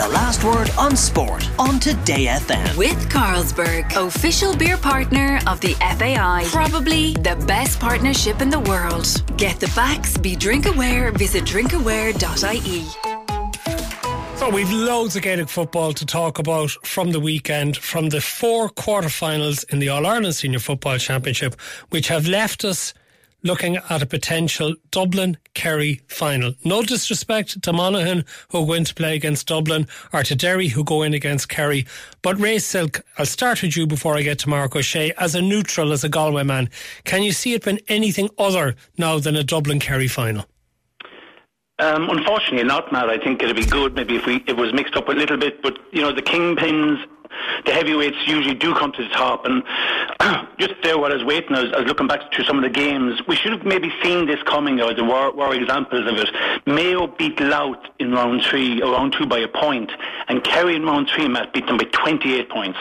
The last word on sport on Today FM. With Carlsberg, official beer partner of the FAI. Probably the best partnership in the world. Get the facts, be drink aware, visit drinkaware.ie. So we've loads of Gaelic football to talk about from the weekend, from the four quarterfinals in the All Ireland Senior Football Championship, which have left us looking at a potential Dublin Kerry final. No disrespect to Monaghan, who are going to play against Dublin, or to Derry, who go in against Kerry. But Ray Silke, I'll start with you before I get to Marc O'Se. As a neutral, as a Galway man, can you see it being anything other now than a Dublin Kerry final? Um, unfortunately, not, Matt. I think it'd be good maybe if we it was mixed up a little bit. But you know, the kingpins the heavyweights usually do come to the top. And just there while I was waiting, I was, I was, looking back to some of the games. We should have maybe seen this coming, there were, were examples of it. Mayo beat Louth in round three, or round two by a point, and Kerry in round three, Matt, beat them by 28 points.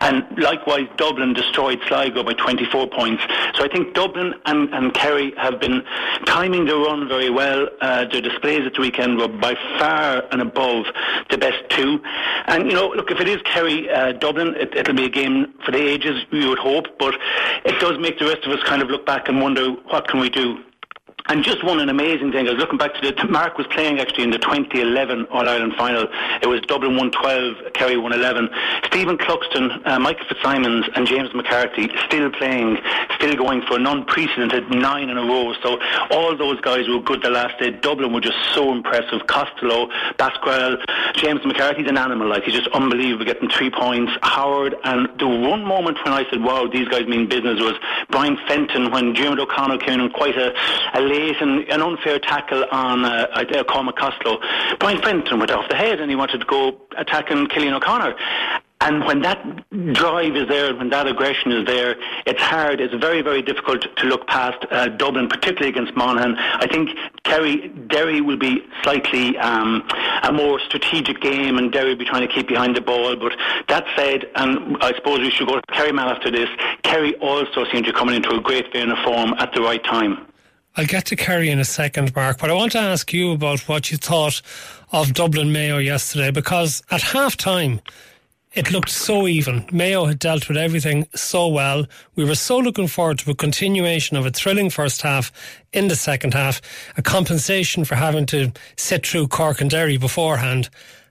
And likewise, Dublin destroyed Sligo by 24 points. So I think Dublin and, and Kerry have been timing their run very well. Uh, their displays at the weekend were by far and above the best two. And, you know, look, if it is Kerry, uh, Dublin. It, will be a game for the ages, we would hope, but it does make the rest of us kind of look back and wonder what can we do and just one an amazing thing. I was looking back to the Mark was playing actually in the 2011 All Ireland final. It was Dublin 112, Kerry 111. Stephen Cluxton, uh, Michael Fitzsimons, and James McCarthy still playing, still going for an unprecedented nine in a row. So all those guys were good the last day. Dublin were just so impressive. Costello, Basquel, James McCarthy's an animal. Like he's just unbelievable, getting three points. Howard, and the one moment when I said, "Wow, these guys mean business," was Brian Fenton when Jim O'Connell came in quite a, a and an unfair tackle on uh, uh, Cormac Costello. Brian Fenton went off the head and he wanted to go attacking Killian O'Connor. And when that drive is there, when that aggression is there, it's hard. It's very, very difficult to look past uh, Dublin, particularly against Monaghan. I think Kerry, Derry will be slightly um, a more strategic game, and Derry will be trying to keep behind the ball. But that said, and I suppose we should go to Kerry man after this. Kerry also seem to be coming into a great vein of form at the right time. I'll get to Kerry in a second, Mark, but I want to ask you about what you thought of Dublin Mayo yesterday because at half time it looked so even. Mayo had dealt with everything so well. We were so looking forward to a continuation of a thrilling first half in the second half, a compensation for having to sit through Cork and Derry beforehand.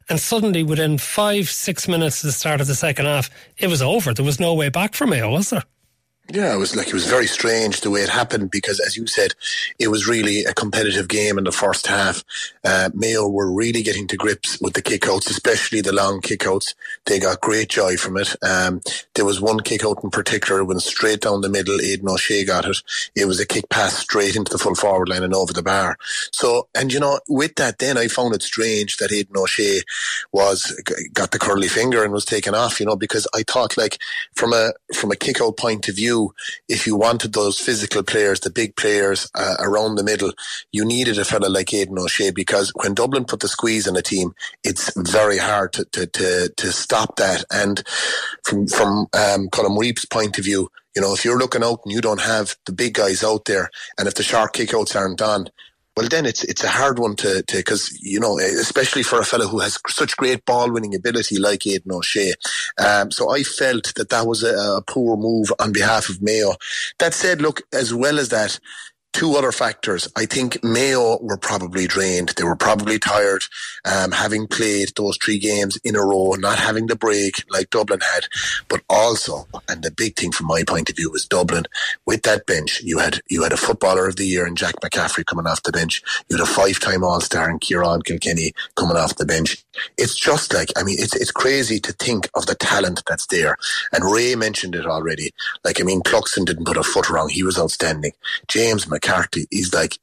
And suddenly, within five, six minutes of the start of the second half, it was over. There was no way back for Mayo, was there? Yeah, it was like it was very strange the way it happened because, as you said, it was really a competitive game in the first half. Uh, Mayo were really getting to grips with the kickouts, especially the long kickouts. They got great joy from it. Um, there was one kickout in particular went straight down the middle. Aidan O'Shea got it. It was a kick pass straight into the full forward line and over the bar. So, and you know, with that, then I found it strange that Aidan O'Shea was got the curly finger and was taken off. You know, because I thought like from a from a kickout point of view if you wanted those physical players, the big players uh, around the middle, you needed a fella like Aidan O'Shea because when Dublin put the squeeze on a team, it's very hard to, to, to, to stop that. And from, from um, Colm Reape's point of view, you know, if you're looking out and you don't have the big guys out there, and if the sharp kickouts aren't on, well, then it's it's a hard one to to because you know especially for a fellow who has such great ball winning ability like Aidan O'Shea. Um, so I felt that that was a, a poor move on behalf of Mayo. That said, look, as well as that, two other factors. I think Mayo were probably drained. They were probably tired, um, having played those three games in a row, not having the break like Dublin had. But also, and the big thing from my point of view was Dublin with that bench. You had you had a footballer of the year in Jack McCaffrey coming off the bench. You had a five-time All-Star in Ciarán Kilkenny coming off the bench. It's just like I mean, it's it's crazy to think of the talent that's there. And Ray mentioned it already. Like I mean, Cluxton didn't put a foot wrong. He was outstanding. James McCaffrey McCarthy is like,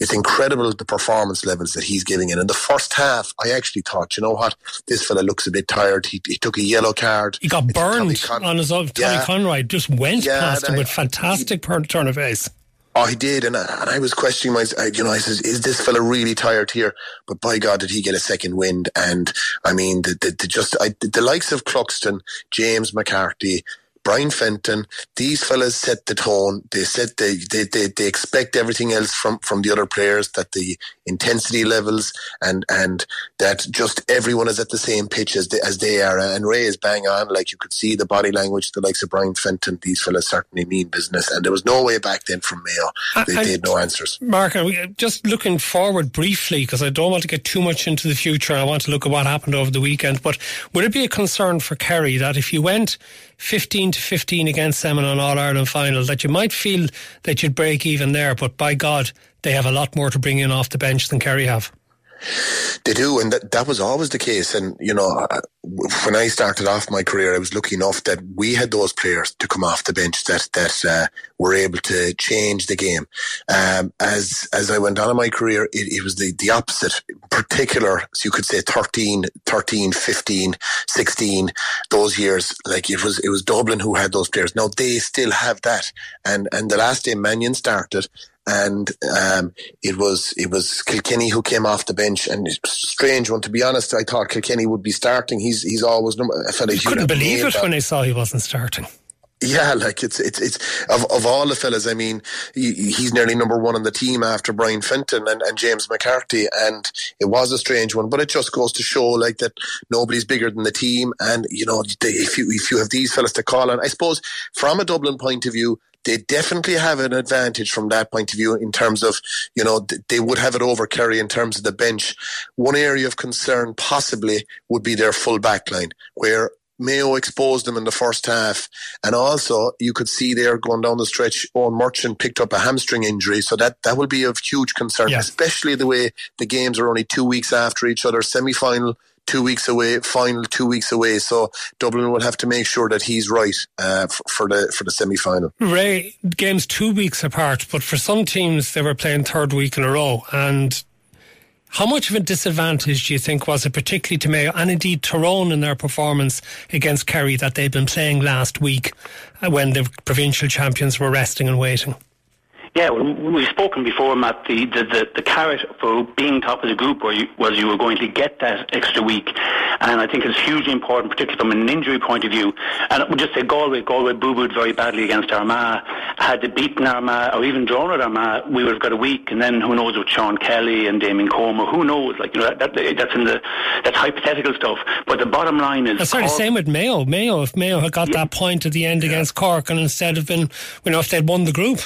it's incredible the performance levels that he's giving. in. in the first half, I actually thought, you know what, this fella looks a bit tired. He, he took a yellow card. He got burned Con- on his own. Tommy yeah. Conroy just went yeah, past him with fantastic he, turn of face. Oh, he did, and, and I was questioning myself. You know, I says, "Is this fella really tired here?" But by God, did he get a second wind? And I mean, the, the, the just I, the likes of Cluxton, James McCarthy, Brian Fenton, these fellas set the tone. They set the, they, they, they expect everything else from, from the other players, that the intensity levels and, and that just everyone is at the same pitch as they, as they are. And Ray is bang on. Like you could see the body language, the likes of Brian Fenton, these fellas certainly mean business. And there was no way back then from Mayo. They, they had no answers. Mark, just looking forward briefly, because I don't want to get too much into the future. I want to look at what happened over the weekend. But would it be a concern for Kerry that if you went 15 to 15 against them in an All Ireland final, that you might feel that you'd break even there, but by God, they have a lot more to bring in off the bench than Kerry have? They do, and that, that was always the case. And, you know, when I started off my career, I was lucky enough that we had those players to come off the bench that, that uh, were able to change the game. Um, as as I went on in my career, it, it was the, the opposite, particular, so you could say 13, 13, 15, 16, those years, like it was, it was Dublin who had those players. Now they still have that. And, and the last day Mannion started, and um, it was it was Kilkenny who came off the bench, and it's a strange one to be honest. I thought Kilkenny would be starting. He's he's always I felt like couldn't believe it when I saw he wasn't starting. Yeah, like it's it's it's of of all the fellas. I mean, he, he's nearly number one on the team after Brian Fenton and, and James McCarthy, and it was a strange one. But it just goes to show like that nobody's bigger than the team, and you know if you if you have these fellas to call on, I suppose from a Dublin point of view, they definitely have an advantage from that point of view in terms of, you know, they would have it over Kerry in terms of the bench. One area of concern possibly would be their full back line, where Mayo exposed them in the first half. And also, you could see there going down the stretch, Eoin Murchan picked up a hamstring injury. So that, that will be of huge concern, yeah. especially the way the games are only two weeks after each other. Semi final two weeks away, final two weeks away. So Dublin will have to make sure that he's right uh, for, for, the for the semi final. Ray, games two weeks apart, but for some teams they were playing third week in a row, and. How much of a disadvantage do you think was it, particularly to Mayo and indeed Tyrone in their performance against Kerry that they'd been playing last week uh, when the provincial champions were resting and waiting? Yeah, we've spoken before, Matt. The, the, the, the carrot for being top of the group was you, was you were going to get that extra week. And I think it's hugely important, particularly from an injury point of view. And we'll just say Galway, Galway boo-booed very badly against Armagh. Had they beaten Armagh or even drawn at Armagh, we would have got a week. And then who knows with Sean Kelly and Damien Comer, who knows? Like, you know, that, that, that's in the, that's hypothetical stuff. But the bottom line is... That's sort of the same with Mayo. Mayo, if Mayo had got yeah. that point at the end against Cork and instead of been, you know, if they'd won the group.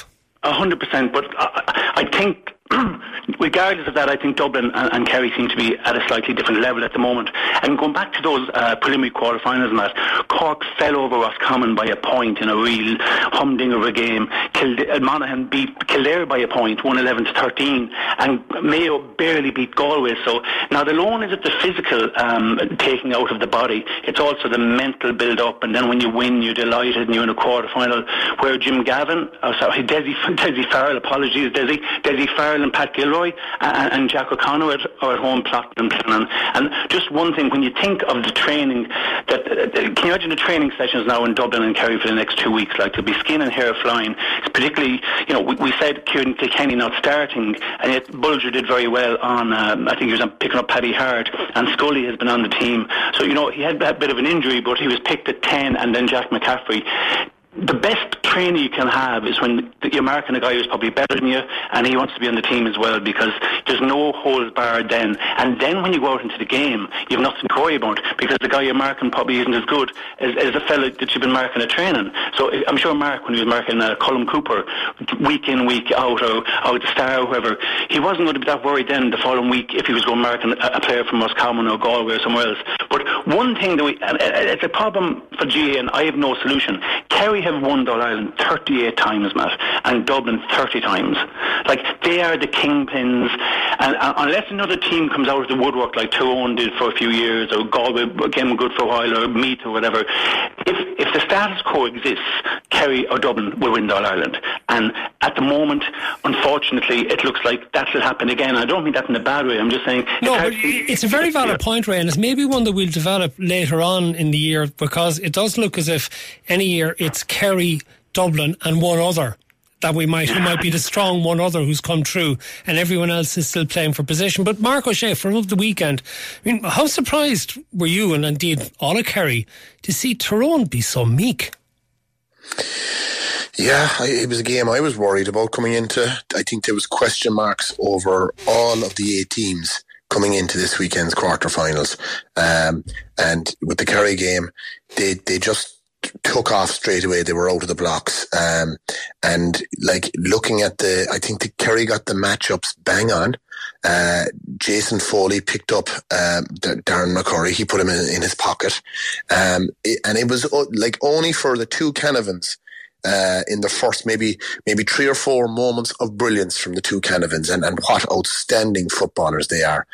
Hundred percent, but I, I think regardless of that, I think Dublin and, and, Kerry seem to be at a slightly different level at the moment. And going back to those uh, preliminary quarterfinals, Matt, Cork fell over Roscommon by a point in a real humding of a game. Kild- uh, Monaghan beat Kildare by a point, 111 to 13, and Mayo barely beat Galway. So now the loan is it the physical um, taking out of the body, it's also the mental build up, and then when you win, you're delighted and you're in a quarterfinal. Where Jim Gavin, oh sorry, Desi, Desi Farrell, apologies, Desi, Desi Farrell and Pat Gilroy and, and Jack O'Connor are, are at home plotting and planning. And just one thing, when you think of the training, that uh, can you imagine the training sessions now in Dublin and Kerry for the next two weeks? Like there'll be skin and hair flying. It's particularly, you know, we, we said Ciarán Kilkenny not starting, and yet Bugler did very well on. Um, I think he was picking up Paddy Harte, and Scully has been on the team. So you know he had a bit of an injury, but he was picked at ten, and then Jack McCaffrey the best training you can have is when you're marking a guy who's probably better than you and he wants to be on the team as well because there's no holds barred then. And then when you go out into the game, you've nothing to worry about because the guy you're marking probably isn't as good as, as the fella that you've been marking at training. So I'm sure Mark, when he was marking uh, Colm Cooper week in, week out, or, or the star, or whoever, he wasn't going to be that worried then the following week if he was going marking a, a player from Roscommon or Galway or somewhere else. But one thing that we, it's a problem for GAA and I have no solution. Kerry have won All Ireland 38 times, Matt, and Dublin 30 times. Like, they are the kingpins, and uh, unless another team comes out of the woodwork like Tyrone did for a few years, or Galway again good for a while, or Meath or whatever, if, if the status quo exists, Kerry or Dublin will win All Ireland. And at the moment, unfortunately, it looks like that will happen again. I don't mean that in a bad way. I'm just saying. No, but it's a very valid point, Ray, and it's maybe one that we'll develop later on in the year because it does look as if any year it's Kerry, Dublin, and one other that we might who might be the strong one other who's come through, and everyone else is still playing for position. But Marc O'Se from the weekend, I mean, how surprised were you, and indeed all of Kerry, to see Tyrone be so meek? Yeah, I, it was a game I was worried about coming into. I think there was question marks over all of the eight teams coming into this weekend's quarterfinals. Um, and with the Kerry game, they they just took off straight away. They were out of the blocks. Um, and like looking at the, I think the Kerry got the matchups bang on. Uh, Jason Foley picked up um, Darren McCurry. He put him in, in his pocket. Um, it, and it was uh, like only for the two Canavans uh, in the first maybe maybe three or four moments of brilliance from the two Canavans and, and what outstanding footballers they are.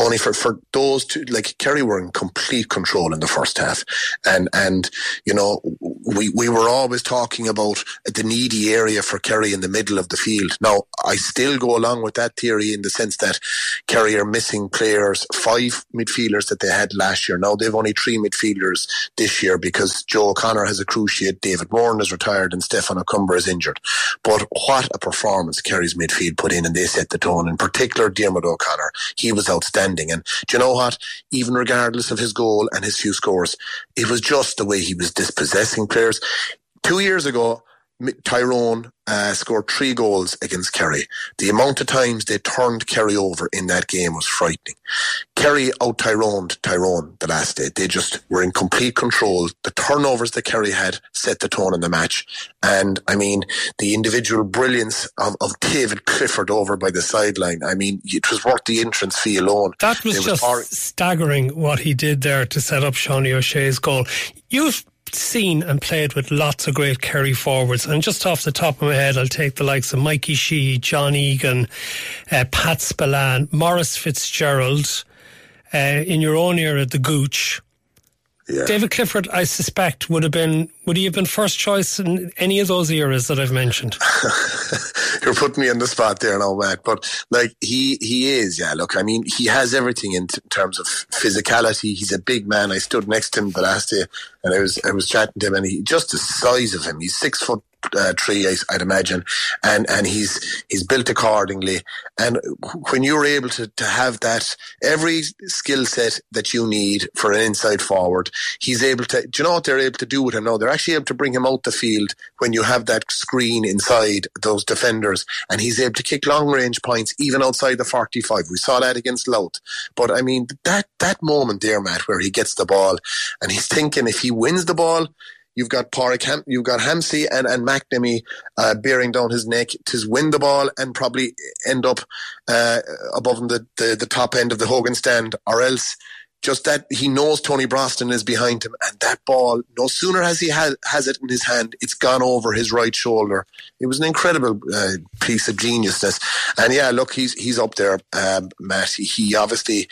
Only for, for those two, like Kerry were in complete control in the first half. And, and, you know, we, we were always talking about the needy area for Kerry in the middle of the field. Now, I still go along with that theory in the sense that Kerry are missing players, five midfielders that they had last year. Now they've only three midfielders this year because Joe O'Connor has a cruciate, David Moran is retired and Stefan Okunbor is injured. But what a performance Kerry's midfield put in and they set the tone. In particular, Diarmuid O'Connor, he was outstanding and do you know what? Even regardless of his goal and his few scores, it was just the way he was dispossessing players. Two years ago, Tyrone uh, scored three goals against Kerry. The amount of times they turned Kerry over in that game was frightening. Kerry out Tyroned Tyrone the last day. They just were in complete control. The turnovers that Kerry had set the tone in the match. And I mean, the individual brilliance of, of David Clifford over by the sideline. I mean, it was worth the entrance fee alone. That was, was just far- staggering what he did there to set up Seanie O'Shea's goal. You've seen and played with lots of great Kerry forwards. And just off the top of my head, I'll take the likes of Mikey Sheehy, John Egan, uh, Pat Spillane, Maurice Fitzgerald, uh, in your own era, the Gooch. Yeah. David Clifford, I suspect, would have been would he have been first choice in any of those eras that I've mentioned? You're putting me on the spot there and all that, But like he he is, yeah. Look, I mean, he has everything in t- terms of physicality. He's a big man. I stood next to him the last day, and I was I was chatting to him, and he just the size of him. He's six foot uh, tree, I, would imagine, and and he's he's built accordingly. And when you're able to to have that every skill set that you need for an inside forward, he's able to. Do you know what they're able to do with him now? They're actually able to bring him out the field when you have that screen inside those defenders, and he's able to kick long range points even outside the 45. We saw that against Louth, but I mean that that moment there, Matt, where he gets the ball and he's thinking if he wins the ball You've got Pádraig, Ham- you've got Hampsey and, and McNamee uh, bearing down his neck to win the ball and probably end up uh, above the, the, the top end of the Hogan stand, or else just that he knows Tony Brosnan is behind him, and that ball, no sooner has he ha- has it in his hand, it's gone over his right shoulder. It was an incredible uh, piece of geniusness, and yeah, look, he's he's up there, um, Matt. He obviously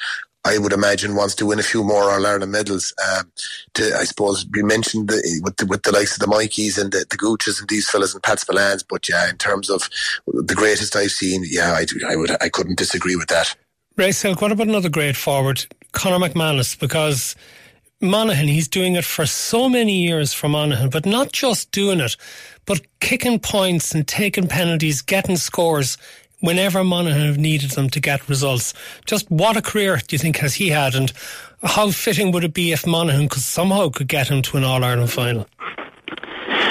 I would imagine wants to win a few more All Ireland medals. Um, to I suppose we mentioned the, with the, with the likes of the Mikeys and the, the Gooches and these fellas and Pat Spillanes, but yeah, in terms of the greatest I've seen, yeah, I, I would I couldn't disagree with that. Ray Silke, what about another great forward, Conor McManus? Because Monaghan, he's doing it for so many years for Monaghan, but not just doing it, but kicking points and taking penalties, getting scores whenever Monaghan have needed them to get results. Just what a career do you think has he had, and how fitting would it be if Monaghan could somehow could get him to an All Ireland final?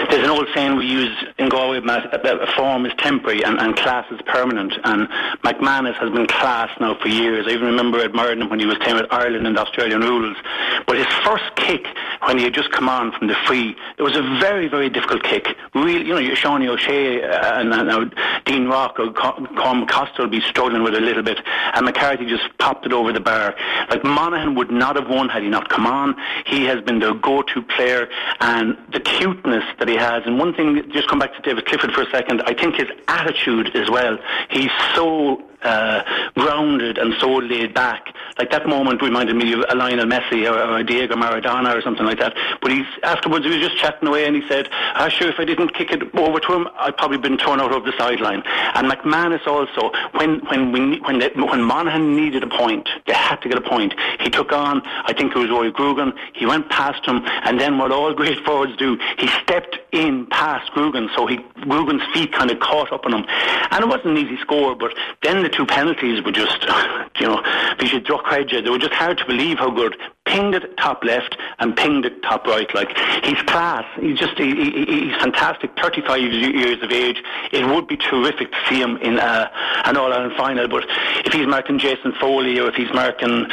There's an old saying we use in Galway, that form is temporary and, and class is permanent. And McManus has been class now for years. I even remember admiring him when he was playing with Ireland and Australian rules. But his first kick, when he had just come on from the free, it was a very, very difficult kick. Really, you know, Seanie O'Shea uh, and, and Dean Rock or Corm Costa will be struggling with it a little bit. And McCarthy just popped it over the bar. Like Monaghan would not have won had he not come on. He has been their go-to player and the cuteness that he has. And one thing, just come back to David Clifford for a second, I think his attitude as well. He's so uh, grounded and so laid back. Like that moment reminded me of a Lionel Messi or, or Diego Maradona or something like that. But he's afterwards he was just chatting away and he said, "I'm sure if I didn't kick it over to him, I'd probably been thrown out of the sideline." And McManus also, when when we when the, when Monaghan needed a point, they had to get a point. He took on, I think it was Rory Grugan. He went past him, and then what all great forwards do, he stepped in past Grugan, so he Grugan's feet kind of caught up on him, and it wasn't an easy score. But then the two penalties were just, you know, Visha Druckredja, they were just hard to believe how good. Pinged it top left, and pinged it top right. Like he's class. He's just he, he, he's fantastic. 35 years of age. It would be terrific to see him in uh, an All Ireland final. But if he's marking Jason Foley or if he's marking,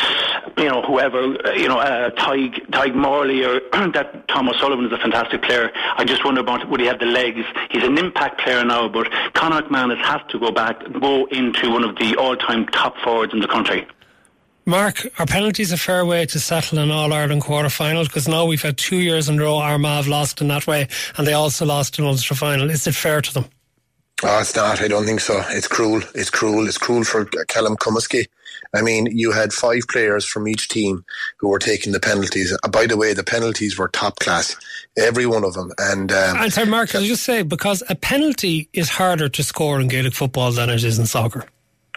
you know, whoever, uh, you know, uh, Tadhg Morley or that Tom O'Sullivan is a fantastic player. I just wonder about would he have the legs? He's an impact player now, but Conor McManus has to go back, go into one of the all-time top forwards in the country. Mark, are penalties a fair way to settle an All Ireland quarter final? Because now we've had two years in a row Armagh have lost in that way, and they also lost in Ulster final. Is it fair to them? Oh, it's not. I don't think so. It's cruel. It's cruel. It's cruel for Callum Cumiskey. I mean, you had five players from each team who were taking the penalties. Uh, by the way, the penalties were top class, every one of them. And um, and sorry, Mark, I'll just say because a penalty is harder to score in Gaelic football than it is in soccer.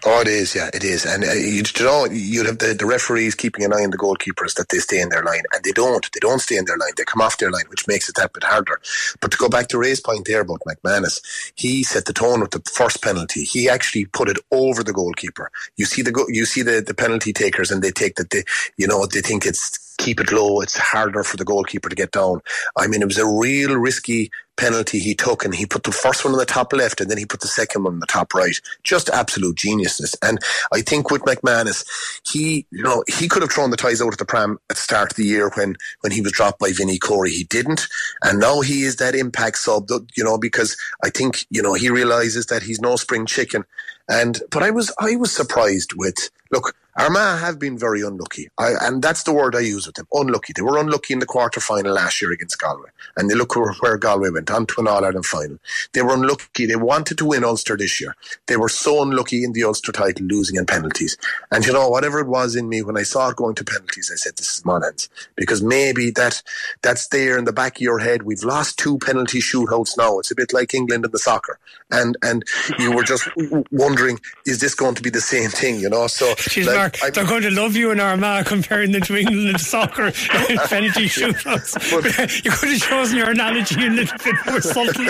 Oh, it is, yeah, it is. And uh, you, you know, you'd have the, the referees keeping an eye on the goalkeepers that they stay in their line, and they don't. They don't stay in their line. They come off their line, which makes it that bit harder. But to go back to Ray's point there about McManus, he set the tone with the first penalty. He actually put it over the goalkeeper. You see the go- you see the, the penalty takers, and they take that they, you know, they think it's keep it low. It's harder for the goalkeeper to get down. I mean, it was a real risky penalty he took, and he put the first one on the top left, and then he put the second one on the top right. Just absolute geniusness. And I think with McManus, he, you know, he could have thrown the ties out of the pram at the start of the year when when he was dropped by Vinnie Corey. He didn't, and now he is that impact sub. You know, because I think you know he realizes that he's no spring chicken. And but I was I was surprised with look Armagh have been very unlucky, I, and that's the word I use with them. Unlucky. They were unlucky in the quarter final last year against Galway, and they look where Galway went on to an All Ireland final. They were unlucky. They wanted to win Ulster this year. They were so unlucky in the Ulster title, losing in penalties. And you know, whatever it was in me when I saw it going to penalties, I said, "This is Monaghan's," because maybe that that's there in the back of your head. We've lost two penalty shootouts now. It's a bit like England in the soccer, and and you were just wondering, is this going to be the same thing? You know, so. like, Mark, they're going to love you in Armagh comparing them to England and soccer penalty shootouts. But, you could have chosen your analogy a little bit more subtly.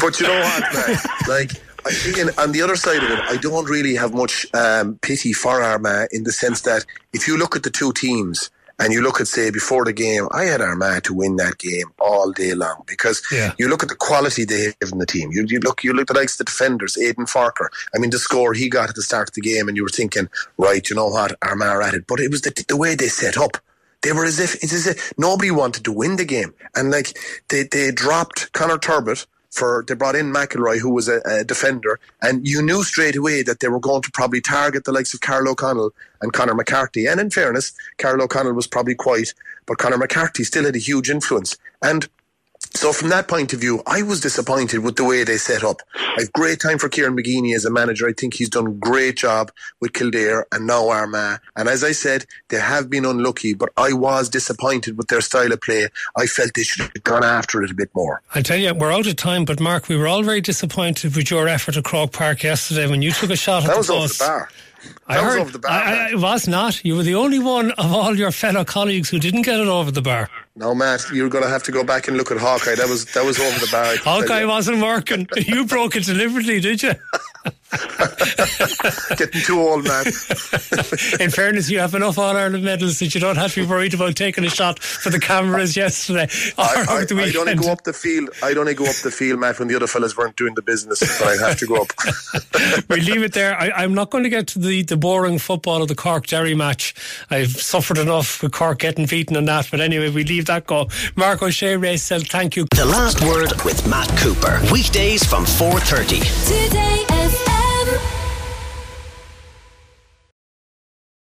but you know what, man? Like, I, on the other side of it, I don't really have much um, pity for Armagh in the sense that if you look at the two teams, and you look at, say, before the game, I had Armagh to win that game all day long because yeah. you look at the quality they have in the team. You, you look, you look at the likes of the defenders, Aidan Forker. I mean, the score he got at the start of the game, and you were thinking, right, you know what, Armagh are at it. But it was the, the way they set up. They were as if it's as if nobody wanted to win the game, and like they they dropped Conor Turbitt for they brought in McIlroy, who was a, a, defender, and you knew straight away that they were going to probably target the likes of Karl O'Connell and Conor McCarthy. And in fairness, Karl O'Connell was probably quiet, but Conor McCarthy still had a huge influence. And so from that point of view, I was disappointed with the way they set up. I've great time for Kieran McGeeney as a manager. I think he's done a great job with Kildare and now Armagh. And as I said, they have been unlucky, but I was disappointed with their style of play. I felt they should have gone after it a bit more. I tell you, we're out of time, but Mark, we were all very disappointed with your effort at Croke Park yesterday when you took a shot at that the was post. Off the bar. I heard, over the bar. I, I, it was not. You were the only one of all your fellow colleagues who didn't get it over the bar. No, Matt, you're going to have to go back and look at Hawkeye. That was that was over the bar. Hawkeye wasn't working. you broke it deliberately, did you? Getting too old, man. In fairness, you have enough All Ireland medals that you don't have to be worried about taking a shot for the cameras yesterday or I, I, the I'd only go up the field. I'd only go up the field, Matt, when the other fellas weren't doing the business, but I'd have to go up. we leave it there. I, am not going to get to the, the boring football of the Cork Derry match. I've suffered enough with Cork getting beaten and that, but anyway, we leave that go. Marc O'Se, Ray said thank you. The last word with Matt Cooper. Weekdays from 4.30. Today